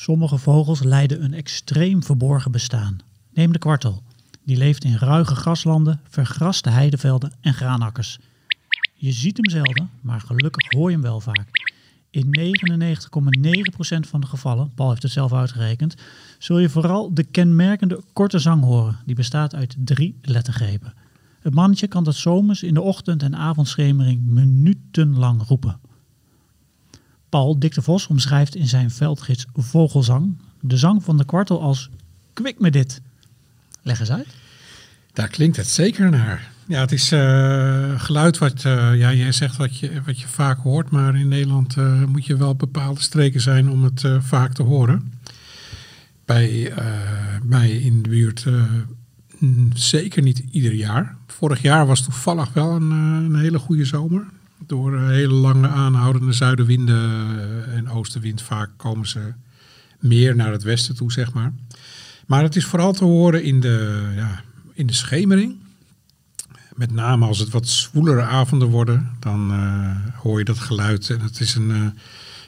Sommige vogels leiden een extreem verborgen bestaan. Neem de kwartel. Die leeft in ruige graslanden, vergraste heidevelden en graanakkers. Je ziet hem zelden, maar gelukkig hoor je hem wel vaak. In 99,9% van de gevallen, Paul heeft het zelf uitgerekend, zul je vooral de kenmerkende korte zang horen. Die bestaat uit drie lettergrepen. Het mannetje kan dat zomers in de ochtend- en avondschemering minutenlang roepen. Paul Dick de Vos omschrijft in zijn veldgids Vogelzang de zang van de kwartel als kwik me dit. Leg eens uit. Daar klinkt het zeker naar. Ja, het is uh, geluid wat, uh, ja, jij zegt wat je, wat je vaak hoort, maar in Nederland uh, moet je wel bepaalde streken zijn om het vaak te horen. Bij mij in de buurt zeker niet ieder jaar. Vorig jaar was toevallig wel een, een hele goede zomer. Door hele lange aanhoudende zuidenwinden en oostenwind vaak komen ze meer naar het westen toe, zeg maar. Maar het is vooral te horen in de, ja, in de schemering. Met name als het wat zwoelere avonden worden, dan uh, hoor je dat geluid. En het is een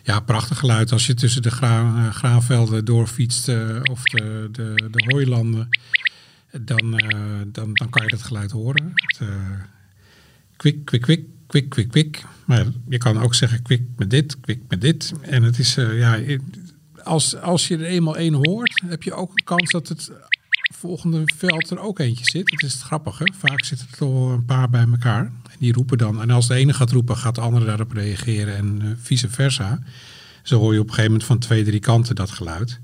ja, prachtig geluid als je tussen de graan, graanvelden doorfietst of de, de, de hooilanden. Dan, dan, dan kan je dat geluid horen. Het, kwik, kwik, kwik, kwik, kwik, kwik. Maar je kan ook zeggen kwik met dit, kwik met dit. En het is, ja, als, als je er eenmaal één hoort, heb je ook een kans dat het volgende veld er ook eentje zit. Het is het grappige. Vaak zitten er toch een paar bij elkaar. En die roepen dan. En als de ene gaat roepen, gaat de andere daarop reageren en uh, vice versa. Zo hoor je op een gegeven moment van twee, drie kanten dat geluid.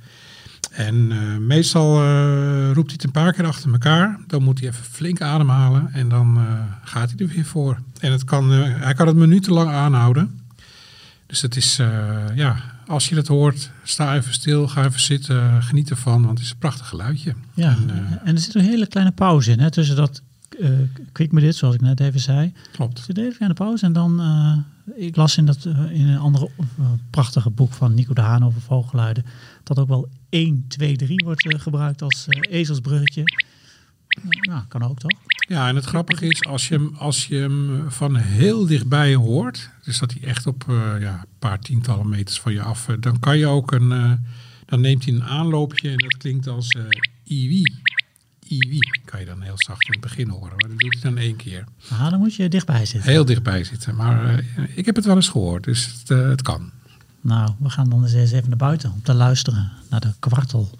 En uh, meestal uh, roept hij het een paar keer achter elkaar. Dan moet hij even flink ademhalen en dan gaat hij er weer voor. En het kan, hij kan het minutenlang aanhouden. Dus het is, ja, als je het hoort, sta even stil, ga even zitten, geniet ervan, want het is een prachtig geluidje. Ja, en, en er zit een hele kleine pauze in, hè, tussen dat uh, kwik me dit, zoals ik net even zei. Klopt. Er zit een hele kleine pauze en dan, ik las in, dat, in een andere prachtige boek van Nico de Haan over vogelgeluiden, dat ook wel 1, 2, 3 wordt gebruikt als ezelsbruggetje. Nou, kan ook toch? Ja, en het grappige is, als je hem, als je hem van heel dichtbij hoort, dus dat hij echt op uh, ja, een paar tientallen meters van je af, uh, dan kan je ook een, uh, dan neemt hij een aanloopje en dat klinkt als iwi. Iwi kan je dan heel zacht in het begin horen, maar dat doet hij dan één keer. Ah, dan moet je dichtbij zitten. Heel dichtbij zitten, maar ik heb het wel eens gehoord, dus het, het kan. Nou, we gaan dan eens even naar buiten om te luisteren naar de kwartel.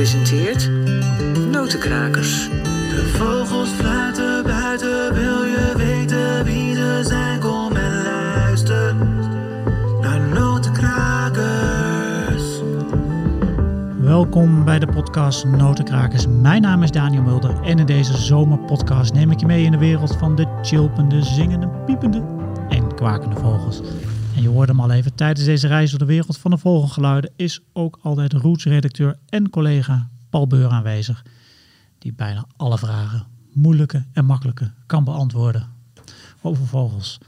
presenteert Notenkrakers. De vogels fluiten buiten, wil je Welkom bij de podcast Notenkrakers. Mijn naam is Daniel Mulder en in deze zomerpodcast neem ik je mee in de wereld van de chilpende, zingende, piepende en kwakende vogels. En je hoorde hem al even, tijdens deze reis door de wereld van de vogelgeluiden is ook altijd Roots-redacteur en collega Paul Beur aanwezig. Die bijna alle vragen, moeilijke en makkelijke, kan beantwoorden over vogels.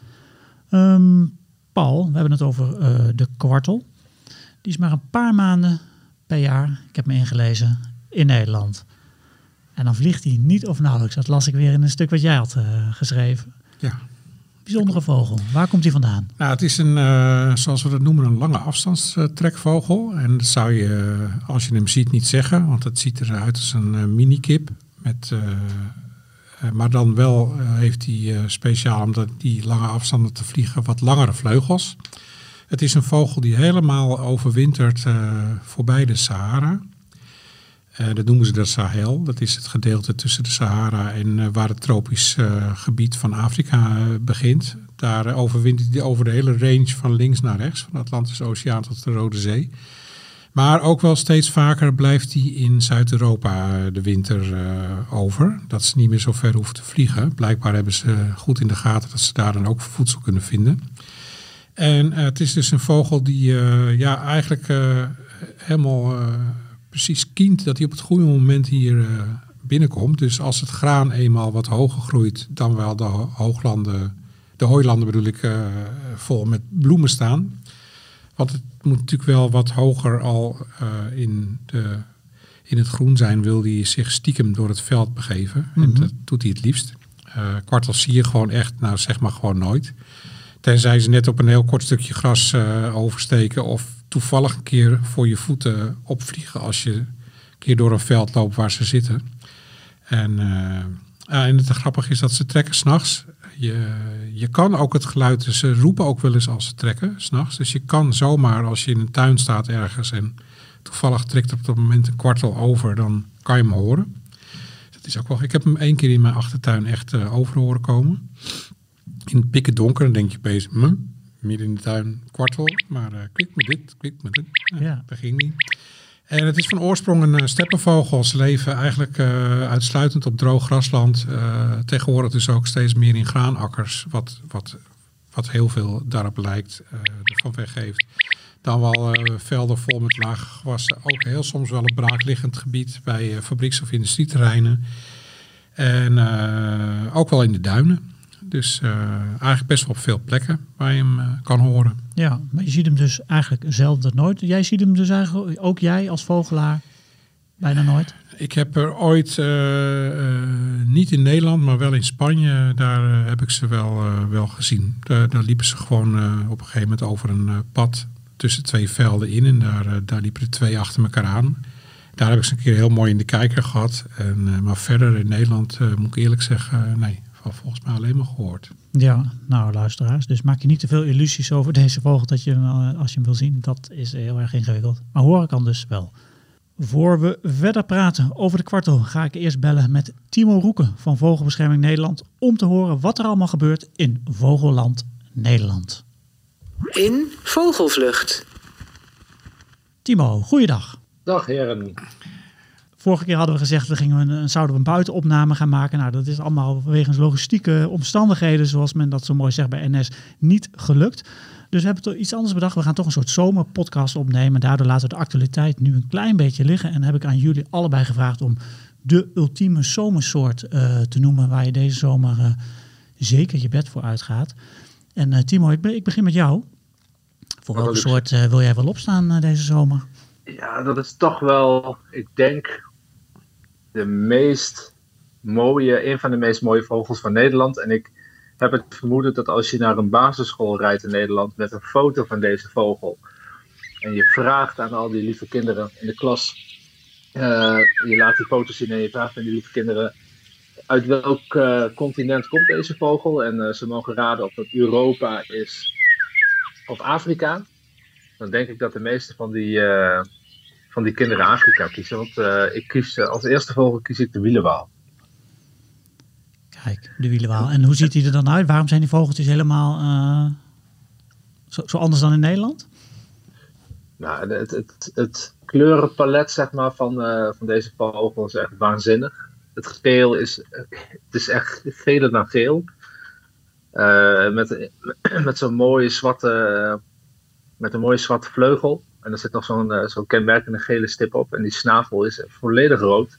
Um, Paul, we hebben het over uh, de kwartel. Die is maar een paar maanden per jaar, ik heb me ingelezen, in Nederland. En dan vliegt hij niet of nauwelijks. Dat las ik weer in een stuk wat jij had uh, geschreven. Ja, Bijzondere vogel. Waar komt hij vandaan? Nou, het is een, uh, zoals we dat noemen, een lange afstandstrekvogel. En dat zou je, als je hem ziet, niet zeggen. Want het ziet eruit als een uh, minikip. Met, maar dan wel heeft hij speciaal, omdat die lange afstanden te vliegen, wat langere vleugels. Het is een vogel die helemaal overwintert voorbij de Sahara. Uh, dat noemen ze de Sahel. Dat is het gedeelte tussen de Sahara en uh, waar het tropisch uh, gebied van Afrika begint. Daar overwintert hij over de hele range van links naar rechts, van de Atlantische Oceaan tot de Rode Zee. Maar ook wel steeds vaker blijft hij in Zuid-Europa de winter over. Dat ze niet meer zo ver hoeven te vliegen. Blijkbaar hebben ze goed in de gaten dat ze daar dan ook voedsel kunnen vinden. En het is dus een vogel die ja, eigenlijk helemaal precies kient dat hij op het goede moment hier uh, binnenkomt. Dus als het graan eenmaal wat hoger groeit dan wel de hooglanden, de hooilanden bedoel ik, uh, vol met bloemen staan. Want het moet natuurlijk wel wat hoger al uh, in, de, in het groen zijn, wil hij zich stiekem door het veld begeven. Mm -hmm. En dat doet hij het liefst. Eh, kwartels zie je gewoon echt, nou zeg maar gewoon nooit. Tenzij ze net op een heel kort stukje gras eh, oversteken of toevallig een keer voor je voeten opvliegen als je een keer door een veld loopt waar ze zitten. En, eh, ja, en het grappige is dat ze trekken s'nachts. Je, je kan ook het geluid, dus ze roepen ook wel eens als ze trekken s'nachts. Dus je kan zomaar als je in een tuin staat ergens en toevallig trekt op dat moment een kwartel over, dan kan je hem horen. Dat is ook wel. Ik heb hem één keer in mijn achtertuin echt eh, over horen komen. In het pikken donker, dan denk je opeens, hm, midden in de tuin kwartel, maar eh kwik met dit, kwik met dit. Ja, Ja. Dat ging niet. En het is van oorsprong een eh, steppenvogel. Ze leven eigenlijk eh, uitsluitend op droog grasland. Eh, tegenwoordig dus ook steeds meer in graanakkers, wat, wat, wat heel veel daarop lijkt, eh ervan weggeeft. Dan wel eh, velden vol met lage gewassen. Ook heel soms wel een braakliggend gebied bij eh, fabrieks- of industrieterreinen. En eh, ook wel in de duinen. Dus eh, eigenlijk best wel op veel plekken waar je hem eh, kan horen. Ja, maar je ziet hem dus eigenlijk zelden nooit. Jij ziet hem dus eigenlijk, ook jij als vogelaar, bijna nooit. Ik heb er ooit, eh, niet in Nederland, maar wel in Spanje, daar heb ik ze wel, wel gezien. Daar, daar liepen ze gewoon op een gegeven moment over een pad tussen twee velden in. En daar, daar liepen er twee achter elkaar aan. Daar heb ik ze een keer heel mooi in de kijker gehad. En, maar verder in Nederland, moet ik eerlijk zeggen, nee, van volgens mij alleen maar gehoord. Ja, nou luisteraars, dus maak je niet te veel illusies over deze vogel dat je hem, eh, als je hem wil zien. Dat is heel erg ingewikkeld. Maar horen kan dus wel. Voor we verder praten over de kwartel ga ik eerst bellen met Timo Roeken van Vogelbescherming Nederland om te horen wat er allemaal gebeurt in Vogelland Nederland. In Vogelvlucht. Timo, goeiedag. Dag heren. Vorige keer hadden we gezegd, we gingen een, zouden we een buitenopname gaan maken. Nou, dat is allemaal wegens logistieke omstandigheden, zoals men dat zo mooi zegt bij NS, niet gelukt. Dus we hebben toch iets anders bedacht. We gaan toch een soort zomerpodcast opnemen. Daardoor laten we de actualiteit nu een klein beetje liggen. En heb ik aan jullie allebei gevraagd om de ultieme zomersoort eh, te noemen waar je deze zomer eh, zeker je bed voor uitgaat. En eh, Timo, ik, be- ik begin met jou. Voor welke soort eh, wil jij wel opstaan eh, deze zomer? Ja, dat is toch wel, ik denk, de meest mooie, een van de meest mooie vogels van Nederland. En ik heb het vermoeden dat als je naar een basisschool rijdt in Nederland met een foto van deze vogel. En je vraagt aan al die lieve kinderen in de klas. eh, je laat die foto's zien en je vraagt aan die lieve kinderen. Uit welk eh, continent komt deze vogel? En eh, ze mogen raden of het Europa is of Afrika. Dan denk ik dat de meeste van die, van die kinderen Afrika kiezen. Want eh, ik kies, eh, als eerste vogel kies ik de wielenwaal. Kijk, de wielenwaal. En hoe ziet hij er dan uit? Waarom zijn die vogeltjes helemaal eh, zo, zo anders dan in Nederland? Nou, het, het, het kleurenpalet zeg maar, van, van deze vogel is echt waanzinnig. Het geel is, het is echt geler dan geel. Met met zo'n mooie zwarte, met een mooie zwarte vleugel. En er zit nog zo'n eh, zo'n kenmerkende gele stip op. En die snavel is volledig rood.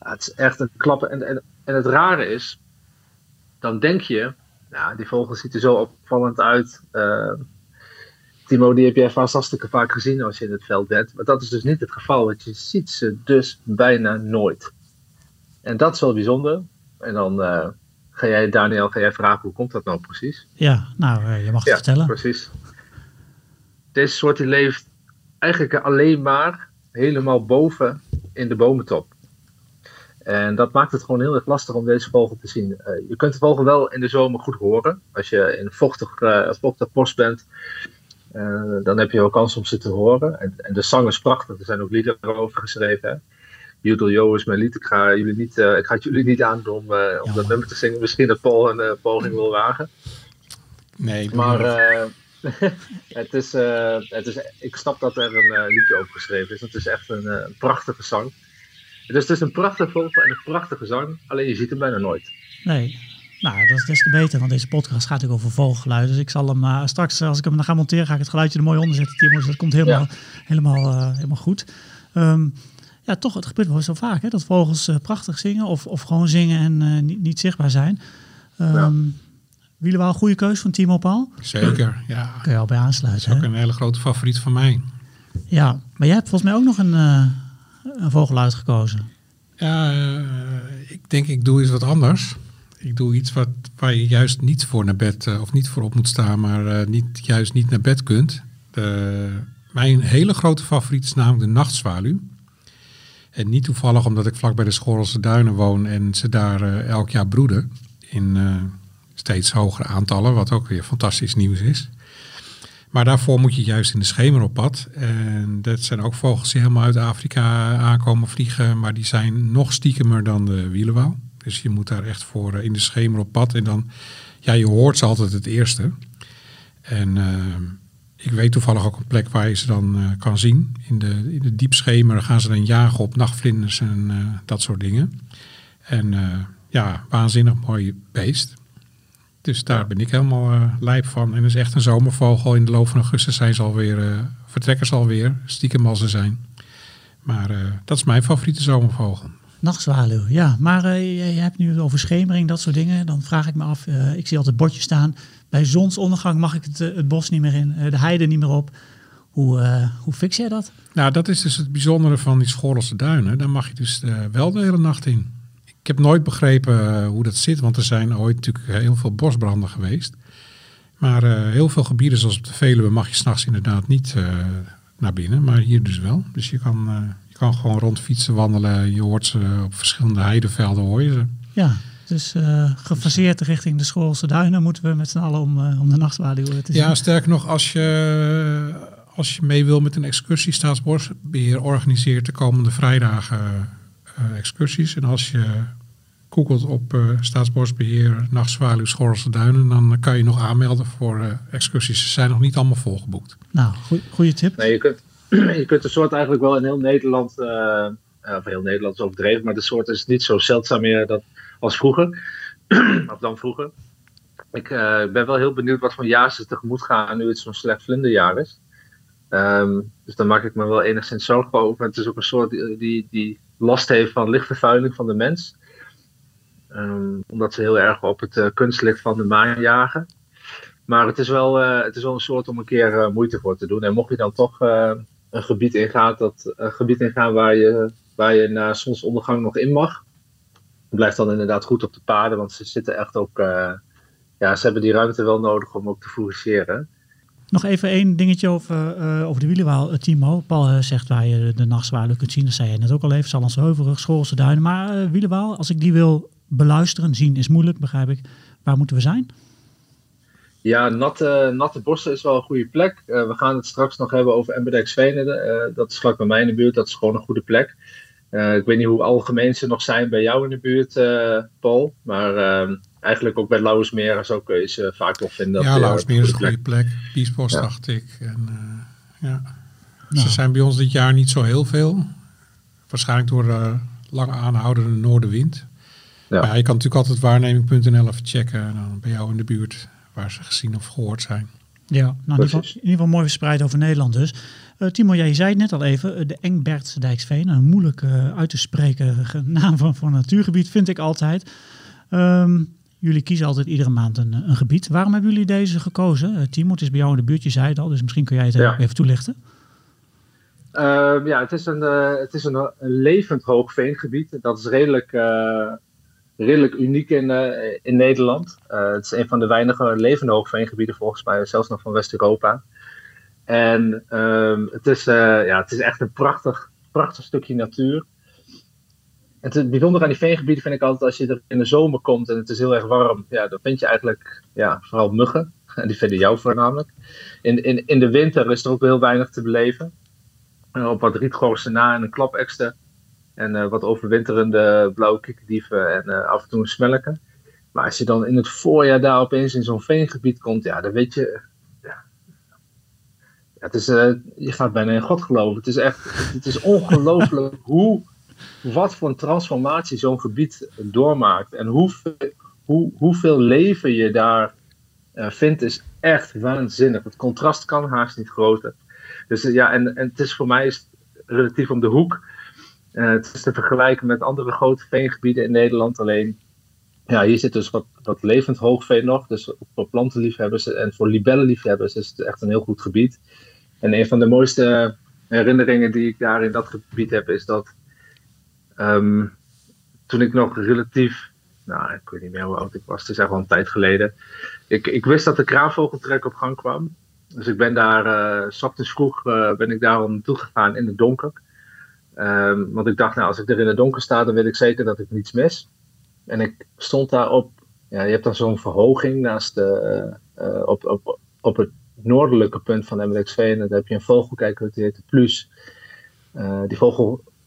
Ja, het is echt een klappen. En, en, en het rare is, dan denk je, nou, die vogel ziet er zo opvallend uit. Eh, Timo, die heb jij vast hartstikke vaak gezien als je in het veld bent. Maar dat is dus niet het geval, want je ziet ze dus bijna nooit. En dat is wel bijzonder. En dan eh, ga jij, Daniel, ga jij vragen hoe komt dat nou precies? Ja, nou, eh, je mag het Ja, vertellen. precies. Deze soort die leeft eigenlijk alleen maar helemaal boven in de bomentop. En dat maakt het gewoon heel erg lastig om deze vogel te zien. Eh, je kunt de vogel wel in de zomer goed horen. Als je in een vochtig, eh, vochtig bos bent, eh, dan heb je wel kans om ze te horen. En, en de zang is prachtig. Er zijn ook liederen over geschreven. Hè? Judel Jo is mijn lied. Ik ga, jullie niet, ik ga het jullie niet aan om, om dat nummer te zingen. Misschien dat Paul een poging wil wagen. Nee, Maar het is, eh, het is, ik snap dat er een eh, liedje over geschreven is. Het is echt een, eh, een prachtige zang. Dus het is een prachtige vogel en een prachtige zang. Alleen je ziet hem bijna nooit. Nee. Nou, dat is des te beter, want deze podcast gaat natuurlijk over vogelgeluid. Dus ik zal hem straks, als ik hem dan ga monteren, ga ik het geluidje er mooi onder zetten, Timo. Dus dat komt helemaal, helemaal, helemaal goed. Ehm, ja, toch, het gebeurt wel zo vaak, hè, dat vogels prachtig zingen of, of gewoon zingen en niet, niet zichtbaar zijn. Ehm Ja. Wielenwaal, goede keus van Timo Paul. Zeker, ja. Kun je al bij Dat aansluiten. is ook hè? een hele grote favoriet van mij. Ja, maar jij hebt volgens mij ook nog een, eh, een vogel uitgekozen. Ja, eh, ik denk ik doe iets wat anders. Ik doe iets wat, waar je juist niet voor naar bed eh, of niet voor op moet staan, maar niet, juist niet naar bed kunt. De, mijn hele grote favoriet is namelijk de nachtzwaluw. En niet toevallig omdat ik vlak bij de Schorrelse Duinen woon en ze daar elk jaar broeden. In steeds hogere aantallen, wat ook weer fantastisch nieuws is. Maar daarvoor moet je juist in de schemer op pad. En dat zijn ook vogels die helemaal uit Afrika aankomen vliegen. Maar die zijn nog stiekemer dan de wielenwouw. Dus je moet daar echt voor eh, in de schemer op pad. En dan, ja, je hoort ze altijd het eerste. En eh, ik weet toevallig ook een plek waar je ze dan eh, kan zien. In de, in de diepschemer gaan ze dan jagen op nachtvlinders en dat soort dingen. En ja, waanzinnig mooi beest. Dus daar ben ik helemaal eh, lijp van. En dat is echt een zomervogel. In de loop van augustus zijn ze alweer, eh vertrekken ze alweer. Stiekem als ze zijn. Maar eh, dat is mijn favoriete zomervogel. Nachtzwaluw, ja. Maar je, je hebt nu het over schemering, dat soort dingen. Dan vraag ik me af, ik zie altijd bordjes staan. Bij zonsondergang mag ik het, het bos niet meer in, de heide niet meer op. Hoe, hoe fix jij dat? Nou, dat is dus het bijzondere van die Schorrelse duinen. Daar mag je dus wel de hele nacht in. Ik heb nooit begrepen eh, hoe dat zit, want er zijn ooit natuurlijk heel veel bosbranden geweest. Maar eh, heel veel gebieden, zoals op de Veluwe, mag je s'nachts inderdaad niet eh, naar binnen. Maar hier dus wel. Dus je kan, eh, je kan gewoon rondfietsen, wandelen. Je hoort ze op verschillende heidevelden, hoor je ze. Ja, dus eh gefaseerd richting de Schoolse Duinen moeten we met z'n allen om, eh, om de nachtzwaluw te zien. Ja, sterker nog, als je, als je mee wil met een excursie, Staatsbosbeheer organiseert de komende vrijdagen eh, excursies. En als je googelt op eh, Staatsbosbeheer, Nachtzwaluw, Schorrelse Duinen, dan kan je nog aanmelden voor eh, excursies. Ze zijn nog niet allemaal volgeboekt. Nou, goede tip. Nee, je kunt, je kunt de soort eigenlijk wel in heel Nederland, eh, eh, of heel Nederland is overdreven, maar de soort is niet zo zeldzaam meer dat, als vroeger. of dan vroeger. Ik eh, ben wel heel benieuwd wat voor jaar ze tegemoet gaan nu het zo'n slecht vlinderjaar is. Ehm, dus daar maak ik me wel enigszins zorgen over. Het is ook een soort die, die, die last heeft van lichtvervuiling van de mens. Ehm, omdat ze heel erg op het eh, kunstlicht van de maan jagen. Maar het is wel, eh, het is wel een soort om een keer eh, moeite voor te doen. En mocht je dan toch een gebied ingaan, dat, een gebied ingaan waar je, waar je na zonsondergang nog in mag, blijf dan inderdaad goed op de paden. Want ze zitten echt ook. ja, ze hebben die ruimte wel nodig om ook te fourageren. Nog even één dingetje over, eh, over de wielenwaal, eh, Timo. Paul eh, zegt waar je de nachtzwaluw kunt zien. Dat zei je net ook al even. Sallandse Heuvelrug, Schoolse Duinen. Maar wielenwaal, als ik die wil beluisteren, zien is moeilijk, begrijp ik. Waar moeten we zijn? Ja, natte, natte bossen is wel een goede plek. We gaan het straks nog hebben over Embedijksvenen. Eh dat is vlak bij mij in de buurt. Dat is gewoon een goede plek. Ik weet niet hoe algemeen ze nog zijn bij jou in de buurt, Paul. Maar eh, eigenlijk ook bij Lauwersmeer zo kun je ze vaak nog vinden. ja, eh, Lauwersmeer is een goede plek. Biesbos Ja. dacht ik. En, eh, ja. Nou. Ze zijn bij ons dit jaar niet zo heel veel. Waarschijnlijk door eh, lang aanhoudende noordenwind. Ja. Maar ja, je kan natuurlijk altijd waarneming.nl even checken. En dan bij jou in de buurt waar ze gezien of gehoord zijn. Ja, nou, in, ieder geval, Precies. in ieder geval mooi verspreid over Nederland dus. Eh, Timo, jij zei het net al even, eh, de Engbertse Dijksveen. Een moeilijk eh, uit te spreken naam van, voor een natuurgebied, vind ik altijd. Ehm, jullie kiezen altijd iedere maand een, een gebied. Waarom hebben jullie deze gekozen? Eh, Timo, het is bij jou in de buurt, je zei het al, dus misschien kun jij het Ja. even toelichten. Ehm, ja, het is een, eh, het is een, een levend hoogveengebied. Dat is redelijk, eh, redelijk uniek in, eh, in Nederland. Eh, het is een van de weinige levende hoogveengebieden, volgens mij, zelfs nog van West-Europa. En ehm, het, is, eh, ja, het is echt een prachtig, prachtig stukje natuur. Het bijzondere aan die veengebieden vind ik altijd als je er in de zomer komt en het is heel erg warm, ja, dan vind je eigenlijk ja, vooral muggen. En die vinden jou voornamelijk. In, in, in de winter is er ook heel weinig te beleven. Eh, op wat rietgorsen na en een klapekster. En eh, wat overwinterende blauwe kikkerdieven en eh, af en toe een smelken. Maar als je dan in het voorjaar daar opeens in zo'n veengebied komt, ja, dan weet je. Het is, je gaat bijna in God geloven. Het is echt, het is ongelooflijk hoe, wat voor een transformatie zo'n gebied doormaakt. En hoeveel, hoe, hoeveel leven je daar eh, vindt, is echt waanzinnig. Het contrast kan haast niet groter. Dus eh, ja, en, en het is voor mij is relatief om de hoek. Eh, het is te vergelijken met andere grote veengebieden in Nederland. Alleen, ja, hier zit dus wat, wat levend hoogveen nog. Dus voor plantenliefhebbers en voor libellenliefhebbers is het echt een heel goed gebied. En een van de mooiste herinneringen die ik daar in dat gebied heb, is dat ehm, toen ik nog relatief nou, ik weet niet meer hoe oud ik was. Het is echt wel een tijd geleden. Ik, ik wist dat de kraanvogeltrek op gang kwam. Dus ik ben daar, uh, vroeg, uh, ben ik daar al naartoe gegaan in het donker. Um, want ik dacht, nou, als ik er in het donker sta, dan weet ik zeker dat ik niets mis. En ik stond daar op, ja, je hebt dan zo'n verhoging naast de, uh, op, op, op het noordelijke punt van MLXV. En dan heb je een vogelkijker, die heet de Plus. die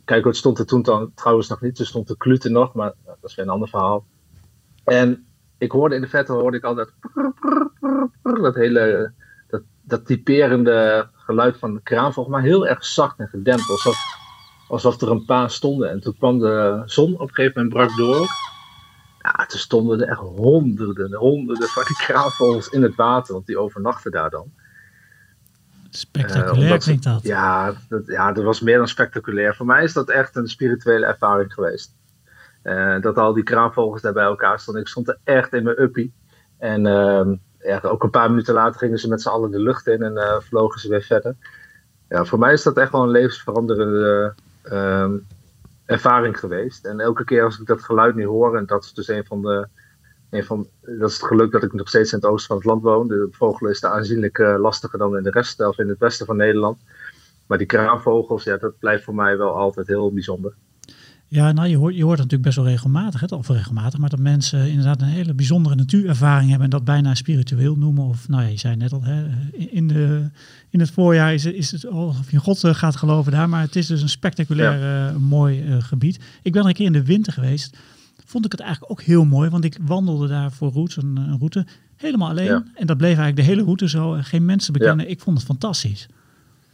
vogelkijker stond er toen dan, trouwens nog niet, er stond de klute nog, maar dat is weer een ander verhaal. En ik hoorde in de verte hoorde ik al dat, dat hele dat, dat typerende geluid van de kraanvogel, maar heel erg zacht en gedempt, alsof, alsof er een paar stonden. En toen kwam de zon op een gegeven moment brak door. Ja, toen stonden er echt honderden, honderden van die kraanvogels in het water, want die overnachten daar dan. Spectaculair uh, klinkt dat. Ja dat. Ja, dat was meer dan spectaculair. Voor mij is dat echt een spirituele ervaring geweest. Uh, dat al die kraanvogels daar bij elkaar stonden. Ik stond er echt in mijn uppie. En uh, ja, ook een paar minuten later gingen ze met z'n allen de lucht in en uh, vlogen ze weer verder. Ja, voor mij is dat echt wel een levensveranderende uh, ervaring geweest. En elke keer als ik dat geluid nu hoor, en dat is dus een van de. Een van, dat is het geluk dat ik nog steeds in het oosten van het land woon. De vogel is daar aanzienlijk uh, lastiger dan in de rest, of in het westen van Nederland. Maar die kraanvogels, ja, dat blijft voor mij wel altijd heel bijzonder. Ja, nou, je hoort, je hoort natuurlijk best wel regelmatig, het, of regelmatig, maar dat mensen inderdaad een hele bijzondere natuurervaring hebben en dat bijna spiritueel noemen. Of, nou ja, je zei net al, hè, in, de, in het voorjaar is, is het of je God gaat geloven daar, maar het is dus een spectaculair ja. uh, mooi uh, gebied. Ik ben er een keer in de winter geweest, vond ik het eigenlijk ook heel mooi, want ik wandelde daar voor routes, een, een route, helemaal alleen. Ja. En dat bleef eigenlijk de hele route zo, geen mensen bekennen. Ja. Ik vond het fantastisch.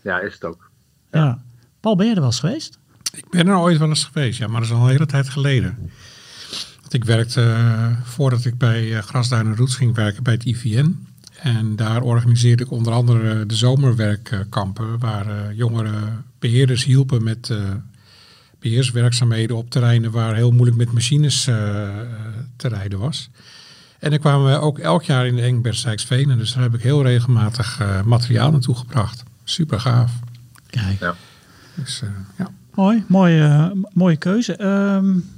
Ja, is het ook. Ja. Paul, ben jij er wel eens geweest? Ik ben er ooit wel eens geweest, ja, maar dat is al een hele tijd geleden. Want ik werkte, uh, voordat ik bij uh, Grasduin en Roots ging werken, bij het IVN. En daar organiseerde ik onder andere de zomerwerkkampen, waar uh, jongere beheerders hielpen met beheerswerkzaamheden op terreinen waar heel moeilijk met machines te rijden was. En dan kwamen we ook elk jaar in de Engbergstijksvenen, dus daar heb ik heel regelmatig materiaal naartoe gebracht. Super gaaf. Kijk. Ja. Dus, ja. Mooi, mooie, mooie keuze. Um,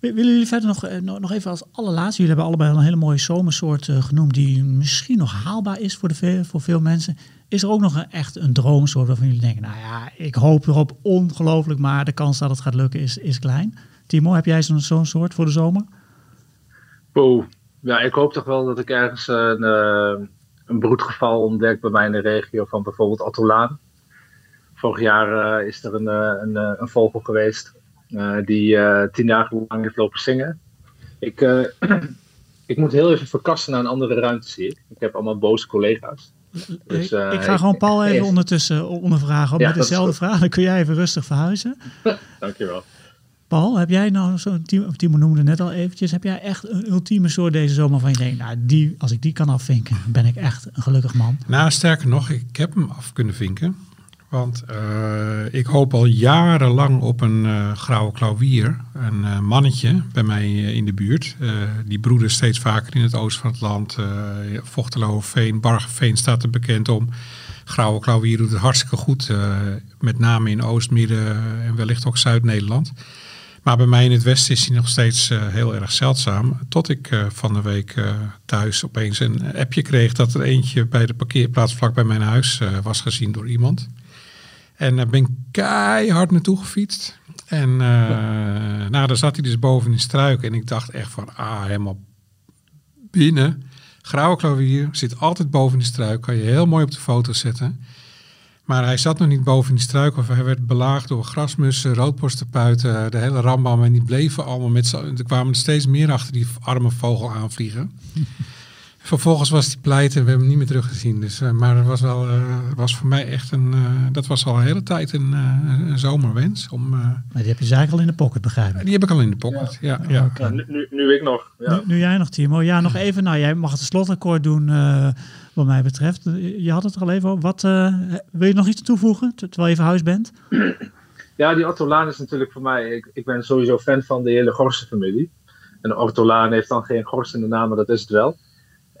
willen jullie verder nog, nog even als allerlaatste, jullie hebben allebei al een hele mooie zomersoort uh, genoemd die misschien nog haalbaar is voor, de voor veel mensen. Is er ook nog een, echt een droomsoort waarvan jullie denken, nou ja, ik hoop erop ongelooflijk, maar de kans dat het gaat lukken is, is klein. Timo, heb jij zo'n soort voor de zomer? Poeh, ja, ik hoop toch wel dat ik ergens een, uh, een broedgeval ontdek bij mij in de regio van bijvoorbeeld Attolaan. Vorig jaar uh, is er een, een, een, vogel geweest die tien dagen lang heeft lopen zingen. Ik, ik moet heel even verkassen naar een andere ruimte, zie ik. Ik heb allemaal boze collega's. Dus, ik, ik ga gewoon Paul even ondertussen ondervragen. Ja, met dezelfde vraag, dan kun jij even rustig verhuizen. Dankjewel. Paul, heb jij nou zo'n Timo, Timo noemde net al eventjes, heb jij echt een ultieme soort deze zomer van je denkt, nou die, als ik die kan afvinken, ben ik echt een gelukkig man. Nou, sterker nog, ik heb hem af kunnen vinken. Want uh, ik hoop al jarenlang op een uh, grauwe klauwier. Een uh, mannetje bij mij in de buurt. die broeden steeds vaker in het oosten van het land. Vochteloverveen, Bargeveen staat er bekend om. Grauwe klauwier doet het hartstikke goed. met name in Oost, Midden en wellicht ook Zuid-Nederland. Maar bij mij in het westen is hij nog steeds heel erg zeldzaam. Tot ik van de week thuis opeens een appje kreeg dat er eentje bij de parkeerplaats vlak bij mijn huis was gezien door iemand. En daar ben ik keihard naartoe gefietst. En uh, nou, daar zat hij dus boven in de struik. En ik dacht echt van, ah, helemaal binnen. Grauwe klavier, zit altijd boven de struik. Kan je heel mooi op de foto zetten. Maar hij zat nog niet boven in die struik. Of hij werd belaagd door grasmussen, roodborstenpuiten, de hele rambam. En die bleven allemaal met z'n... Er kwamen steeds meer achter die arme vogel aanvliegen. Vervolgens was hij pleit en we hebben hem niet meer teruggezien. Dus, uh, maar het was, wel, uh, was voor mij echt een... Uh, dat was al een hele tijd een, een zomerwens. Om, maar die heb je dus eigenlijk al in de pocket, begrijp ik? Die heb ik al in de pocket, ja. ja, ja. Okay. ja nu, nu, ik nog. Ja. Nu, nu, jij nog, Timo. Ja, nog even. Nou, jij mag het slotakkoord doen wat mij betreft. Je had het er al even over. Wat, wil je nog iets toevoegen, terwijl je verhuisd bent? Ja, die ortolaan is natuurlijk voor mij... Ik, ik ben sowieso fan van de hele Gorsen-familie. En de ortolaan heeft dan geen Gors in de naam, maar dat is het wel.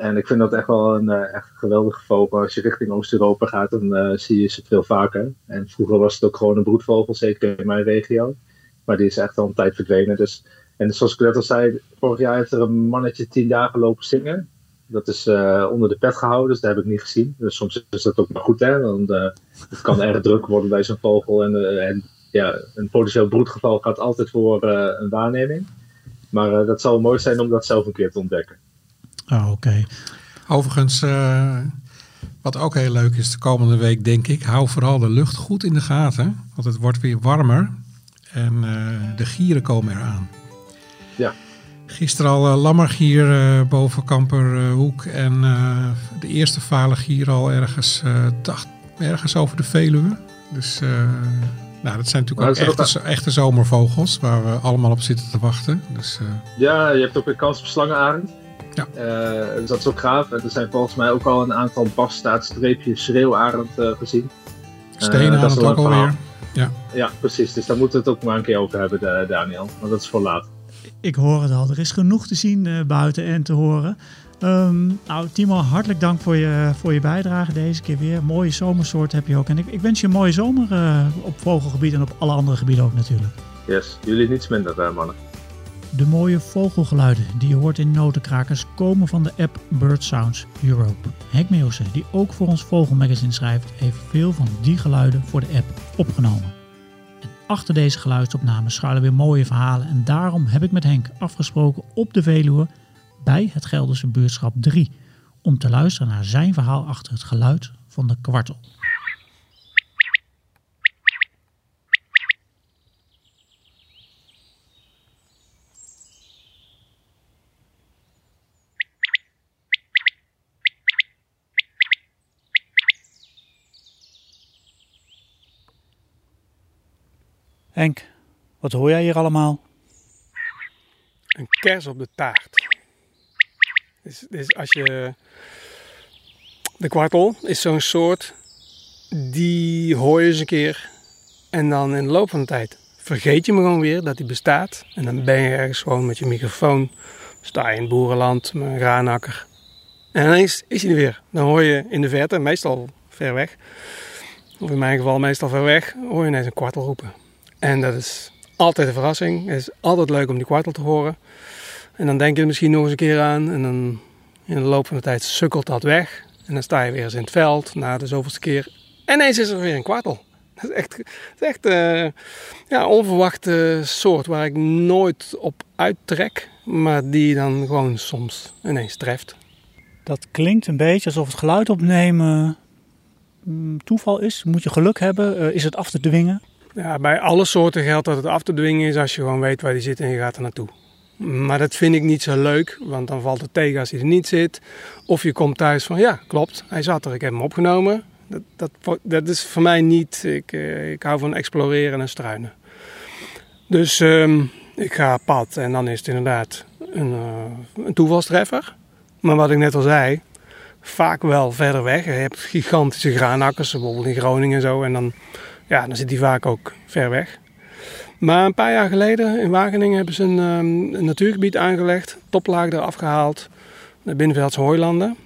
En ik vind dat echt wel een uh, echt geweldige vogel. Als je richting Oost-Europa gaat, dan uh, zie je ze veel vaker. En vroeger was het ook gewoon een broedvogel, zeker in mijn regio. Maar die is echt al een tijd verdwenen. Dus En zoals ik net al zei, vorig jaar heeft er een mannetje tien dagen lopen zingen. Dat is eh, onder de pet gehouden, dus dat heb ik niet gezien. Dus soms is dat ook maar goed, hè? Want eh, het kan erg druk worden bij zo'n vogel. En, eh, en ja, een potentieel broedgeval gaat altijd voor eh, een waarneming. Maar eh, dat zou mooi zijn om dat zelf een keer te ontdekken. Oh, oké. Overigens, eh, wat ook heel leuk is de komende week, denk ik, hou vooral de lucht goed in de gaten. Want het wordt weer warmer en eh, de gieren komen eraan. Ja. Gisteren al uh, lammergier eh, boven Kamperhoek en eh, de eerste vale gier al ergens, eh, dacht, ergens over de Veluwe. Dus eh, nou, dat zijn natuurlijk ook dat is echte, echte zomervogels waar we allemaal op zitten te wachten. Dus eh, Ja, je hebt ook weer kans op slangenarend. Ja. Eh, dus dat is ook gaaf. En er zijn volgens mij ook al een aantal basstaartstreepjes schreeuwarend eh gezien. stenen dat aan is ook een verhaal. alweer. Ja. Ja, precies. Dus daar moeten we het ook maar een keer over hebben, Da- Daniel. Want dat is voor laat. Ik hoor het al. Er is genoeg te zien eh, buiten en te horen. Ehm, nou, Timo, hartelijk dank voor je, voor je bijdrage deze keer weer. Mooie zomersoort heb je ook. En ik, ik wens je een mooie zomer eh, op vogelgebied en op alle andere gebieden ook natuurlijk. Yes, jullie niets minder, eh, mannen. De mooie vogelgeluiden die je hoort in Notenkrakers komen van de app Bird Sounds Europe. Henk Meeuwse, die ook voor ons Vogelmagazine schrijft, heeft veel van die geluiden voor de app opgenomen. En achter deze geluidsopnames schuilen weer mooie verhalen en daarom heb ik met Henk afgesproken op de Veluwe bij het Gelderse buurtschap 3 om te luisteren naar zijn verhaal achter het geluid van de kwartel. Henk, wat hoor jij hier allemaal? een kers op de taart. Dus, als je. De kwartel is zo'n soort. Die hoor je eens een keer. En dan in de loop van de tijd vergeet je me gewoon weer dat die bestaat. En dan ben je ergens gewoon met je microfoon. Sta je in boerenland met een. En ineens is hij er weer. Dan hoor je in de verte, meestal ver weg. Of in mijn geval meestal ver weg. Hoor je ineens een kwartel roepen. En dat is altijd een verrassing. Het is altijd leuk om die kwartel te horen. En dan denk je er misschien nog eens een keer aan. En dan in de loop van de tijd sukkelt dat weg. En dan sta je weer eens in het veld na de zoveelste keer. En ineens is er weer een kwartel. Dat is echt, is echt eh, ja, onverwachte soort waar ik nooit op uittrek. Maar die dan gewoon soms ineens treft. Dat klinkt een beetje alsof het geluid opnemen mm, toeval is. Moet je geluk hebben? Eh, is het af te dwingen? Ja, bij alle soorten geldt dat het af te dwingen is als je gewoon weet waar die zit en je gaat er naartoe. Maar dat vind ik niet zo leuk, want dan valt het tegen als hij er niet zit. Of je komt thuis van, ja, klopt, hij zat er, ik heb hem opgenomen. Dat, dat, dat is voor mij niet, ik, eh, ik hou van exploreren en struinen. Dus ehm, ik ga pad en dan is het inderdaad een, eh, een toevalstreffer. Maar wat ik net al zei, vaak wel verder weg. Je hebt gigantische graanakkers, bijvoorbeeld in Groningen en zo. En dan, ja, dan zit die vaak ook ver weg. Maar een paar jaar geleden in Wageningen hebben ze een, ehm, natuurgebied aangelegd. Toplaag eraf gehaald. De Binnenveldse hooilanden.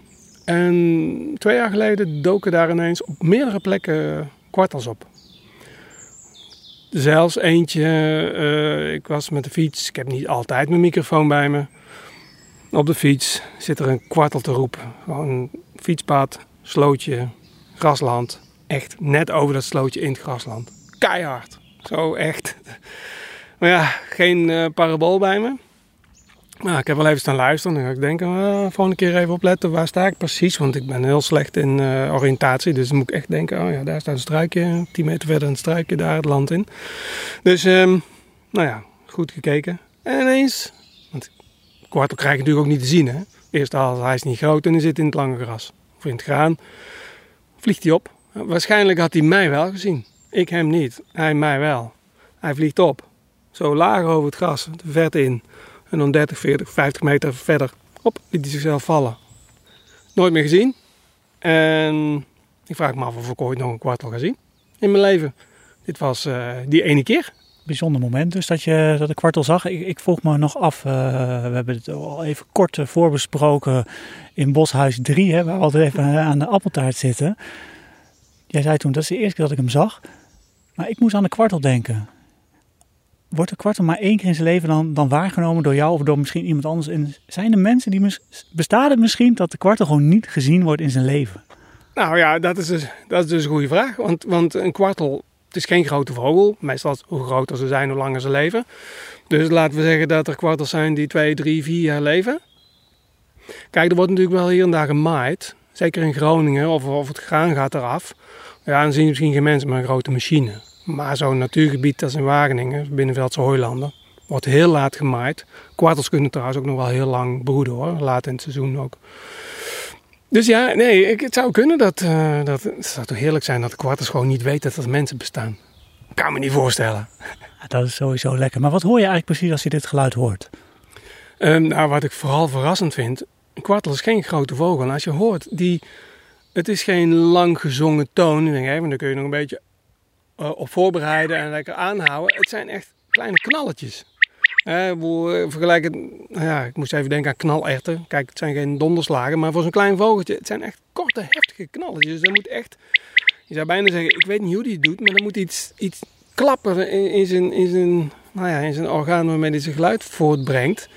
En twee jaar geleden doken daar ineens op meerdere plekken kwartels op. Zelfs eentje, eh, ik was met de fiets, ik heb niet altijd mijn microfoon bij me. Op de fiets zit er een kwartel te roepen. Gewoon fietspad, slootje, grasland. Echt net over dat slootje in het grasland. Keihard. Zo echt. Maar ja, geen eh, parabool bij me. Maar ik heb wel even staan luisteren. Dan ga ik denken, uh, volgende keer even opletten. Waar sta ik precies? Want ik ben heel slecht in eh, oriëntatie. Dus dan moet ik echt denken, oh ja, daar staat een struikje. 10 meter verder een struikje, daar het land in. Dus, ehm, nou ja, goed gekeken. En ineens, want kwartel krijg je natuurlijk ook niet te zien. Hè? Eerst al, hij is niet groot en hij zit in het lange gras. Of in het graan. Vliegt hij op. Waarschijnlijk had hij mij wel gezien. Ik hem niet. Hij mij wel. Hij vliegt op. Zo laag over het gras, de in. En dan 30, 40, 50 meter verder. Op, liet hij zichzelf vallen. Nooit meer gezien. En ik vraag me af of ik ooit nog een kwartel ga zien in mijn leven. Dit was eh, die ene keer. Bijzonder moment dus dat je dat de kwartel zag. Ik, ik vroeg me nog af, eh, we hebben het al even kort eh, voorbesproken in Boshuis 3, hè, waar we altijd even aan de appeltaart zitten. Jij zei toen, dat is de eerste keer dat ik hem zag. Maar ik moest aan de kwartel denken. wordt de kwartel maar één keer in zijn leven dan, dan waargenomen door jou of door misschien iemand anders? En zijn er mensen die bestaat het misschien dat de kwartel gewoon niet gezien wordt in zijn leven? Nou ja, dat is dus, dat is dus een goede vraag. Want, want een kwartel, het is geen grote vogel. Meestal hoe groter ze zijn, hoe langer ze leven. Dus laten we zeggen dat er kwartels zijn die twee, drie, vier jaar leven. Kijk, er wordt natuurlijk wel hier en daar gemaaid. Zeker in Groningen, of, of het graan gaat eraf. Ja, dan zie je misschien geen mensen, maar een grote machine. Maar zo'n natuurgebied als in Wageningen, Binnenveldse Hooilanden, wordt heel laat gemaaid. Kwartels kunnen trouwens ook nog wel heel lang broeden hoor, laat in het seizoen ook. Dus ja, nee, het zou kunnen dat, eh, dat... Het zou toch heerlijk zijn dat de kwartels gewoon niet weten dat er mensen bestaan. Kan me niet voorstellen. Dat is sowieso lekker. Maar wat hoor je eigenlijk precies als je dit geluid hoort? Ehm, nou, wat ik vooral verrassend vind, een kwartel is geen grote vogel. En als je hoort, die, het is geen lang gezongen toon. Dan denk ik, want dan kun je nog een beetje eh, op voorbereiden en lekker aanhouden. Het zijn echt kleine knalletjes. Eh, eh, vergelijk het, nou ja, ik moest even denken aan knalerten. Kijk, het zijn geen donderslagen, maar voor zo'n klein vogeltje, het zijn echt korte, heftige knalletjes. Dus dat moet echt, je zou bijna zeggen, ik weet niet hoe die het doet, maar er moet iets, iets klappen in, in, zijn, in, zijn, nou ja, in zijn orgaan waarmee hij zijn geluid voortbrengt.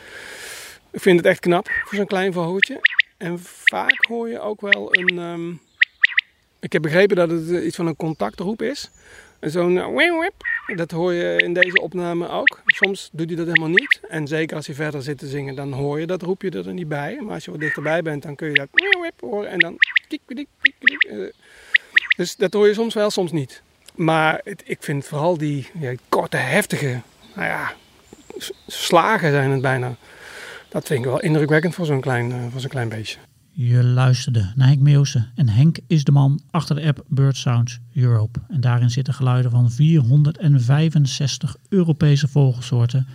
Ik vind het echt knap voor zo'n klein vogeltje. En vaak hoor je ook wel een. ehm, ik heb begrepen dat het eh, iets van een contactroep is. Zo'n eh, wip, dat hoor je in deze opname ook. Soms doet hij dat helemaal niet. En zeker als je verder zit te zingen, dan hoor je dat roepje er niet bij. Maar als je wat dichterbij bent, dan kun je dat wip, horen. En dan. eh. Dus dat hoor je soms wel, soms niet. Maar het, ik vind vooral die ja, korte, heftige. Nou ja, slagen zijn het bijna. Dat vind ik wel indrukwekkend voor zo'n klein, eh, voor zo'n klein beestje. Je luisterde naar Henk Meeuwsen en Henk is de man achter de app Bird Sounds Europe. En daarin zitten geluiden van 465 Europese vogelsoorten.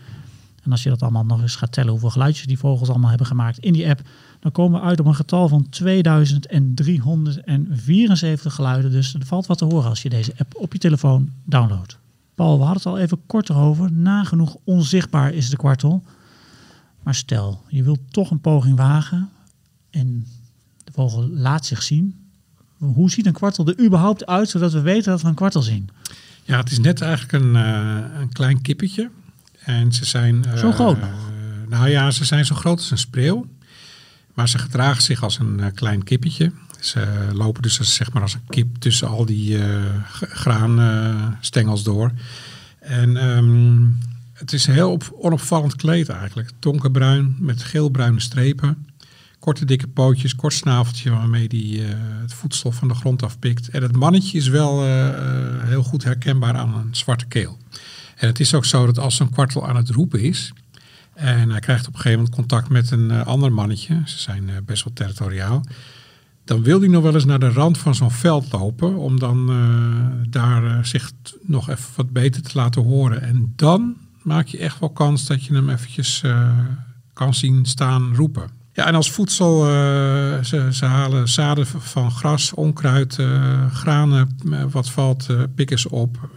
En als je dat allemaal nog eens gaat tellen hoeveel geluidjes die vogels allemaal hebben gemaakt in die app, dan komen we uit op een getal van 2374 geluiden. Dus er valt wat te horen als je deze app op je telefoon downloadt. Paul, we hadden het al even kort erover. Nagenoeg onzichtbaar is de kwartel. Maar stel, je wilt toch een poging wagen en de vogel laat zich zien. Hoe ziet een kwartel er überhaupt uit, zodat we weten dat we een kwartel zien? Ja, het is net eigenlijk een, eh, een klein kippetje. En ze zijn... eh, Zo groot nog? nou ja, ze zijn zo groot als een spreeuw. Maar ze gedragen zich als een eh, klein kippetje. Ze lopen dus als, zeg maar als een kip tussen al die eh graanstengels door. En ehm, het is heel op, onopvallend kleed eigenlijk. Donkerbruin met geelbruine strepen. Korte dikke pootjes, kort snaveltje waarmee die eh, het voedsel van de grond afpikt. En het mannetje is wel eh, eh, heel goed herkenbaar aan een zwarte keel. En het is ook zo dat als zo'n kwartel aan het roepen is... en hij krijgt op een gegeven moment contact met een ander mannetje... ze zijn best wel territoriaal... dan wil hij nog wel eens naar de rand van zo'n veld lopen... om dan daar zich nog even wat beter te laten horen. En dan maak je echt wel kans dat je hem eventjes eh, kan zien staan roepen. Ja, en als voedsel, eh, ze, ze halen zaden van gras, onkruid, eh, granen, wat valt, pikken ze op.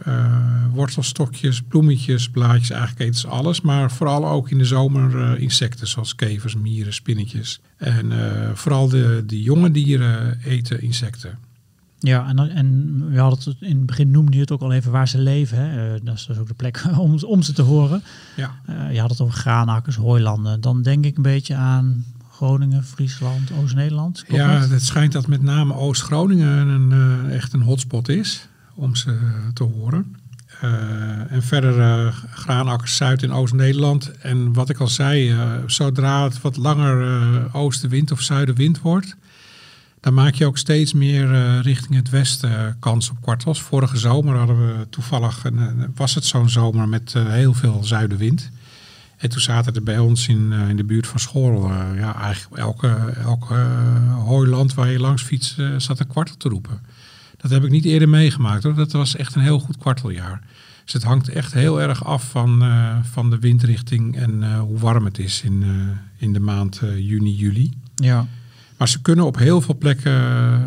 wortelstokjes, bloemetjes, blaadjes, eigenlijk eten ze alles. Maar vooral ook in de zomer insecten zoals kevers, mieren, spinnetjes. En vooral de, de jonge dieren eten insecten. Ja, en, we hadden het in het begin noemde je het ook al even waar ze leven. Hè? Eh, dat is dus ook de plek om, om ze te horen. Ja. Eh, je had het over graanakkers, hooilanden. Dan denk ik een beetje aan Groningen, Friesland, Oost-Nederland. Ja, het schijnt dat met name Oost-Groningen een, eh, echt een hotspot is om ze te horen. En verder graanakkers Zuid- en Oost-Nederland. En wat ik al zei, zodra het wat langer oostenwind of zuidenwind wordt, dan maak je ook steeds meer eh, richting het westen eh, kans op kwartels. Vorige zomer hadden we toevallig, een, eh, was het zo'n zomer met heel veel zuidenwind. En toen zaten er bij ons in, in de buurt van school, ja, eigenlijk elke, elke hooiland waar je langs fietst, eh, zat een kwartel te roepen. Dat heb ik niet eerder meegemaakt hoor. Dat was echt een heel goed kwarteljaar. Dus het hangt echt heel erg af van, van de windrichting en hoe warm het is in, in de maand juni, juli. Ja. Maar ze kunnen op heel veel plekken eh,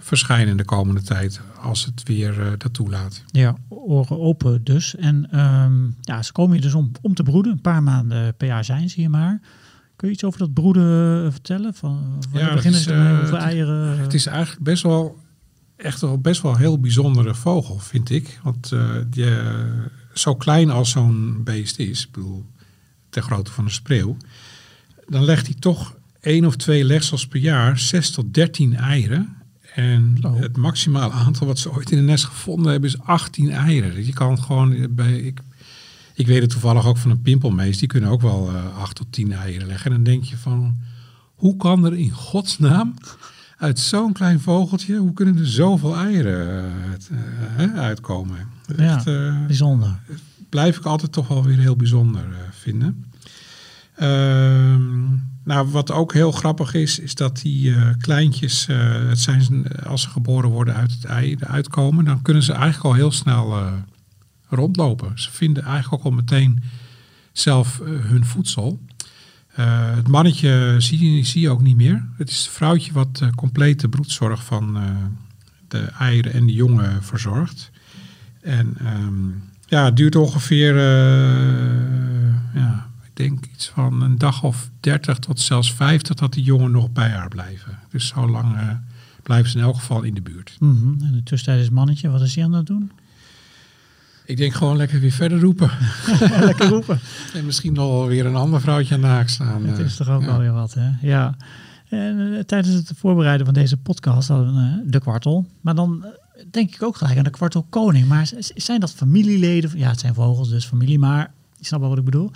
verschijnen de komende tijd als het weer eh, dat toelaat. Ja, oren open dus. En ehm, ja, ze komen hier dus om, om te broeden. Een paar maanden per jaar zijn ze hier maar. Kun je iets over dat broeden eh, vertellen? Van, beginnen ze Hoeveel het- eieren? Het is eigenlijk best wel, echt wel best wel een heel bijzondere vogel, vind ik. Want eh, die, zo klein als zo'n beest is, ik bedoel, ter grootte van een spreeuw, dan legt hij toch één of twee legsels per jaar, 6 tot 13 eieren. En Oh. het maximale aantal wat ze ooit in een nest gevonden hebben is 18 eieren. Dus je kan gewoon bij. Ik, ik weet het toevallig ook van een pimpelmees, die kunnen ook wel eh 8 tot 10 eieren leggen. En dan denk je van, hoe kan er in godsnaam uit zo'n klein vogeltje, hoe kunnen er zoveel eieren eh, eh, uitkomen? Ja. Echt, eh, Bijzonder. blijf ik altijd toch wel weer heel bijzonder eh, vinden. Ehm, nou, wat ook heel grappig is, is dat die eh, kleintjes, eh, het zijn ze- als ze geboren worden uit het ei eruit komen, dan kunnen ze eigenlijk al heel snel eh, rondlopen. Ze vinden eigenlijk ook al meteen zelf eh, hun voedsel. Eh, het mannetje zie je, zie je ook niet meer. Het is het vrouwtje wat de complete broedzorg van eh, de eieren en de jongen verzorgt. En ehm, ja, het duurt ongeveer, eh, ja, denk iets van een dag of 30 tot zelfs 50 dat die jongen nog bij haar blijven. Dus zo lang eh, blijven ze in elk geval in de buurt. Mhm. En de tussentijd is het mannetje, wat is hij aan het doen? Ik denk gewoon lekker weer verder roepen. Lekker roepen. En misschien nog weer een ander vrouwtje aan de haak staan. Het eh. is toch ook ja. alweer wat, hè? Ja. En eh, tijdens het voorbereiden van deze podcast hadden we eh, de kwartel. Maar dan eh, denk ik ook gelijk aan de kwartelkoning. Maar zijn dat familieleden? Ja, het zijn vogels, dus familie. Maar je snapt wel wat ik bedoel.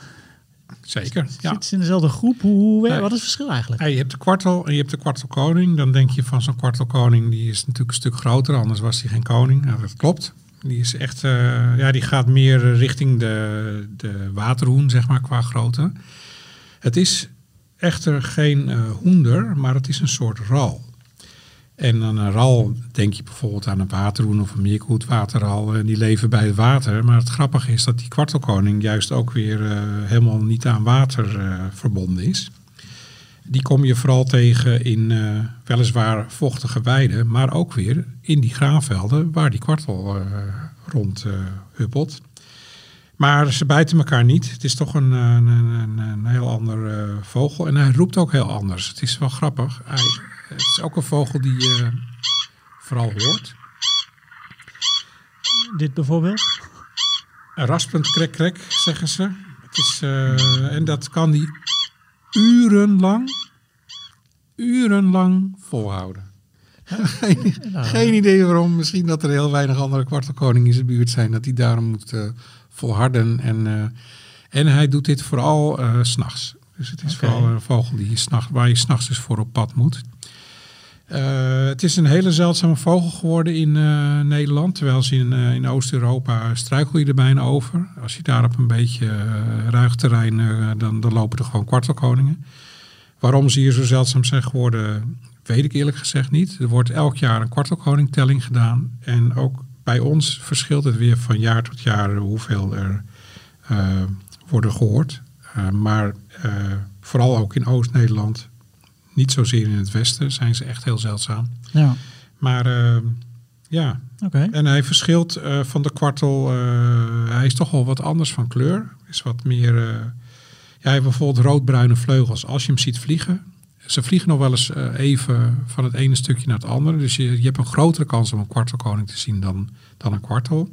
Zeker, ja. Zitten ze in dezelfde groep? Hoe, hoe, Nee. Wat is het verschil eigenlijk? Ja, je hebt de kwartel en je hebt de kwartelkoning. Dan denk je van zo'n kwartelkoning, die is natuurlijk een stuk groter, anders was hij geen koning. Nou, dat klopt. Die is echt, eh, ja, die gaat meer richting de, de waterhoen, zeg maar, qua grootte. Het is echter geen eh, hoender, maar het is een soort ral. En aan een ral denk je bijvoorbeeld aan een waterhoen of een meerkoetwaterral. En die leven bij het water. Maar het grappige is dat die kwartelkoning juist ook weer eh, helemaal niet aan water eh, verbonden is. Die kom je vooral tegen in eh, weliswaar vochtige weiden, maar ook weer in die graanvelden waar die kwartel eh, rond eh, huppelt. Maar ze bijten elkaar niet. Het is toch een, eh, een, een, een heel ander eh, vogel. En hij roept ook heel anders. Het is wel grappig. Hij, het is ook een vogel die je vooral hoort. Dit bijvoorbeeld? Een raspend krek krek, zeggen ze. Het is, eh, en dat kan die urenlang, urenlang volhouden. geen, Nou, geen idee waarom. Misschien dat er heel weinig andere kwartelkoningen in zijn buurt zijn. Dat hij daarom moet eh, volharden. En, eh, en hij doet dit vooral eh, s s'nachts. Dus het is vooral een vogel die je 's nacht, waar je s'nachts dus voor op pad moet. Eh, het is een hele zeldzame vogel geworden in eh, Nederland. Terwijl ze in, eh, in Oost-Europa struikel je er bijna over. Als je daar op een beetje ruig terrein, dan, dan lopen er gewoon kwartelkoningen. Waarom ze hier zo zeldzaam zijn geworden, weet ik eerlijk gezegd niet. Er wordt elk jaar een kwartelkoningtelling gedaan. En ook bij ons verschilt het weer van jaar tot jaar hoeveel er worden gehoord. Eh, maar vooral ook in Oost-Nederland, niet zozeer in het westen, zijn ze echt heel zeldzaam. Ja, Maar eh, ja, oké. en hij verschilt eh, van de kwartel. eh, hij is toch wel wat anders van kleur. Is wat meer. ja, hij heeft bijvoorbeeld roodbruine vleugels. Als je hem ziet vliegen. Ze vliegen nog wel eens even van het ene stukje naar het andere. Dus je, je hebt een grotere kans om een kwartelkoning te zien dan, dan een kwartel.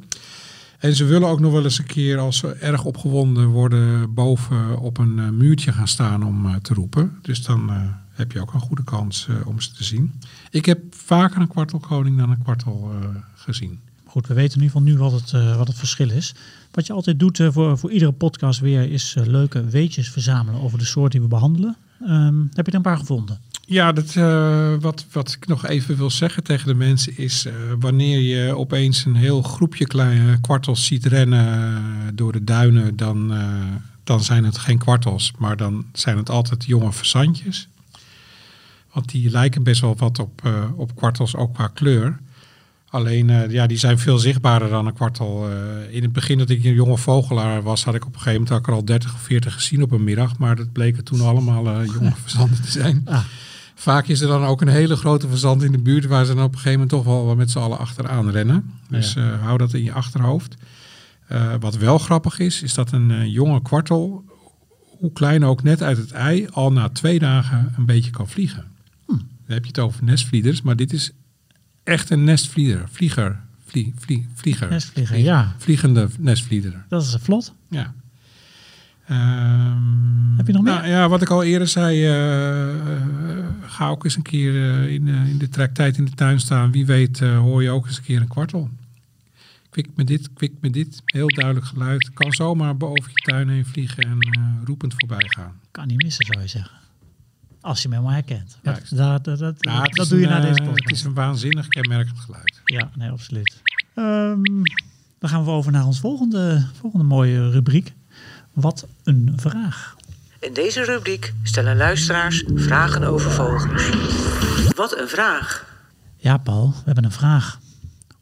En ze willen ook nog wel eens een keer, als ze erg opgewonden worden, boven op een muurtje gaan staan om te roepen. Dus dan heb je ook een goede kans eh, om ze te zien. Ik heb vaker een kwartelkoning dan een kwartel eh, gezien. Goed, we weten in ieder geval nu wat het, eh, wat het verschil is. Wat je altijd doet voor, voor iedere podcast weer is leuke weetjes verzamelen over de soort die we behandelen. Ehm, heb je er een paar gevonden? Ja, dat, wat, wat ik nog even wil zeggen tegen de mensen is... wanneer je opeens een heel groepje kleine kwartels ziet rennen door de duinen... Dan, dan zijn het geen kwartels, maar dan zijn het altijd jonge verzandjes. Want die lijken best wel wat op, eh, op kwartels, ook qua kleur. Alleen, eh, ja, die zijn veel zichtbaarder dan een kwartel. Eh, in het begin dat ik een jonge vogelaar was, had ik op een gegeven moment er al 30 of 40 gezien op een middag. Maar dat bleken toen allemaal jonge verzanden te zijn. Ah. Vaak is er dan ook een hele grote verzand in de buurt waar ze dan op een gegeven moment toch wel met z'n allen achteraan rennen. Dus hou dat in je achterhoofd. Wat wel grappig is, is dat een jonge kwartel, hoe klein ook net uit het ei, al na twee dagen een beetje kan vliegen. Dan heb je het over nestvlieders, maar dit is echt een nestvlieger. Vlieger. Vlie, vlie, vlieger. Nestvlieger, ja. Vliegende nestvlieger. Dat is vlot. Ja. Ehm, Heb je nog meer? Nou, ja, wat ik al eerder zei, eh, eh, ga ook eens een keer eh, in, in de trektijd in de tuin staan. Wie weet hoor je ook eens een keer een kwartel. Kwik met dit, kwik met dit. Heel duidelijk geluid. Kan zomaar boven je tuin heen vliegen en roepend voorbij gaan. Kan niet missen, zou je zeggen. Als je hem helemaal herkent. Ja. Dat, dat, dat, dat, Ja, dat doe je na deze eh, podcast. Het is een waanzinnig kenmerkend geluid. Ja, nee, absoluut. Ehm, dan gaan we over naar ons volgende, volgende mooie rubriek. Wat een vraag. In deze rubriek stellen luisteraars vragen over vogels. Wat een vraag! Ja, Paul, we hebben een vraag.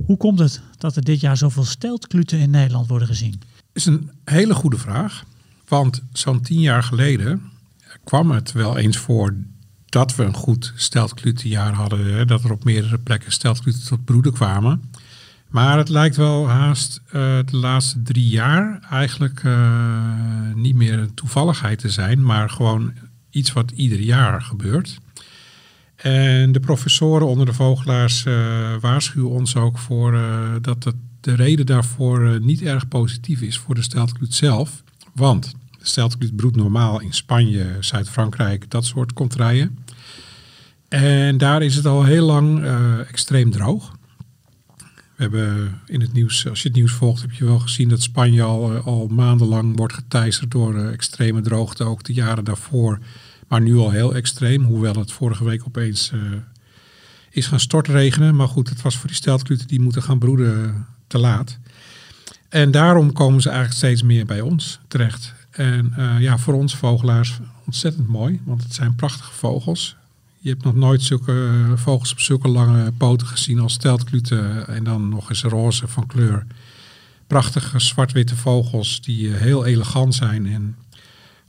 Hoe komt het dat er dit jaar zoveel steltkluten in Nederland worden gezien? is een hele goede vraag. Want zo'n tien jaar geleden kwam het wel eens voor dat we een goed steltklutenjaar hadden. Hè, dat er op meerdere plekken steltkluten tot broeden kwamen. Maar het lijkt wel haast eh, de laatste drie jaar eigenlijk eh, niet meer een toevalligheid te zijn. Maar gewoon iets wat ieder jaar gebeurt. En de professoren onder de vogelaars eh, waarschuwen ons ook voor dat de reden daarvoor niet erg positief is voor de steltkluut zelf. Want steltkluut broedt normaal in Spanje, Zuid-Frankrijk, dat soort contraien. En daar is het al heel lang eh, extreem droog. We hebben in het nieuws, als je het nieuws volgt, heb je wel gezien dat Spanje al, eh, al maandenlang wordt geteisterd door eh, extreme droogte. Ook de jaren daarvoor, maar nu al heel extreem. Hoewel het vorige week opeens is gaan stortregenen. Maar goed, het was voor die steltkluten die moeten gaan broeden te laat. En daarom komen ze eigenlijk steeds meer bij ons terecht. En eh, ja, voor ons vogelaars ontzettend mooi, want het zijn prachtige vogels. Je hebt nog nooit zulke eh, vogels op zulke lange poten gezien als steltkluten en dan nog eens roze van kleur. Prachtige zwart-witte vogels die eh, heel elegant zijn. En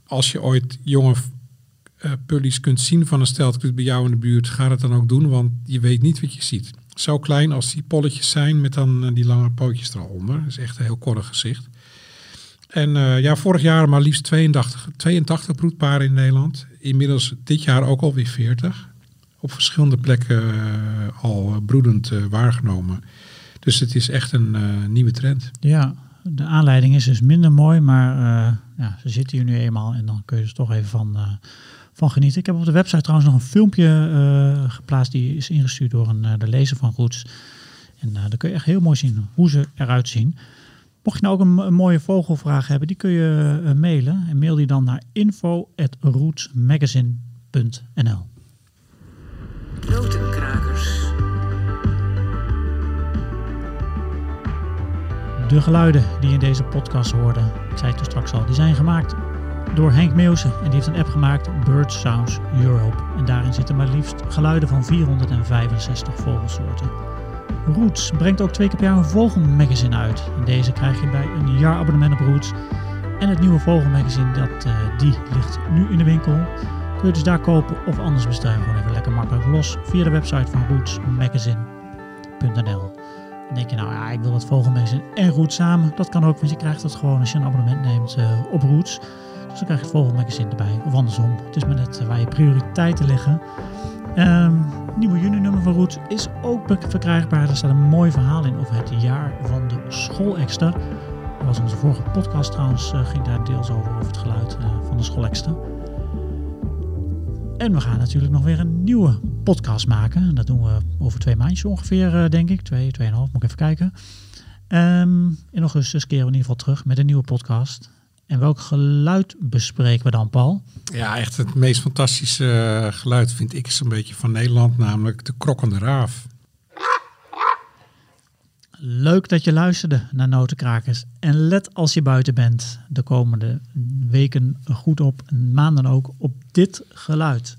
als je ooit jonge eh pullies kunt zien van een steltklut bij jou in de buurt, ga het dan ook doen, want je weet niet wat je ziet. Zo klein als die polletjes zijn met dan die lange pootjes eronder. Dat is echt een heel korrig gezicht. En eh, ja, vorig jaar maar liefst 82, 82 broedparen in Nederland. Inmiddels dit jaar ook alweer 40. Op verschillende plekken eh, al broedend eh, waargenomen. Dus het is echt een nieuwe trend. Ja, de aanleiding is dus minder mooi, maar ja, ze zitten hier nu eenmaal en dan kun je er toch even van, van genieten. Ik heb op de website trouwens nog een filmpje geplaatst, die is ingestuurd door een, de lezer van Roots. En dan kun je echt heel mooi zien hoe ze eruit zien. Mocht je nou ook een, een mooie vogelvraag hebben, die kun je uh, mailen. En mail die dan naar info.rootsmagazine.nl Notenkrakers. De geluiden die in deze podcast hoorde, ik zei het toen straks al, die zijn gemaakt door Henk Meeuwsen. En die heeft een app gemaakt, Bird Sounds Europe. En daarin zitten maar liefst geluiden van 465 vogelsoorten. Roots brengt ook twee keer per jaar een vogelmagazine uit. Deze krijg je bij een jaarabonnement op Roots. En het nieuwe vogelmagazine, dat, uh, die ligt nu in de winkel. Kun je dus daar kopen of anders bestel je gewoon even lekker makkelijk los via de website van rootsmagazine.nl. Dan denk je nou ja, ik wil dat vogelmagazine en Roots samen. Dat kan ook, want je krijgt het gewoon als je een abonnement neemt uh, op Roots. Dus dan krijg je het vogelmagazine erbij. Of andersom. Het is maar net uh, waar je prioriteiten liggen. Um, nieuwe juni-nummer van Roots is ook verkrijgbaar. Er staat een mooi verhaal in over het jaar van de schoolekster. Dat was onze vorige podcast trouwens, uh, ging daar deels over, over het geluid uh, van de schoolekster. En we gaan natuurlijk nog weer een nieuwe podcast maken. En dat doen we over twee maandjes ongeveer, uh, denk ik. Twee, tweeënhalf, moet ik even kijken. Um, in augustus keren we in ieder geval terug met een nieuwe podcast. En welk geluid bespreken we dan, Paul? Ja, echt het meest fantastische geluid vind ik is een beetje van Nederland, namelijk de krokkende raaf. Leuk dat je luisterde naar Notenkrakers. En let als je buiten bent de komende weken goed op, en maanden ook, op dit geluid.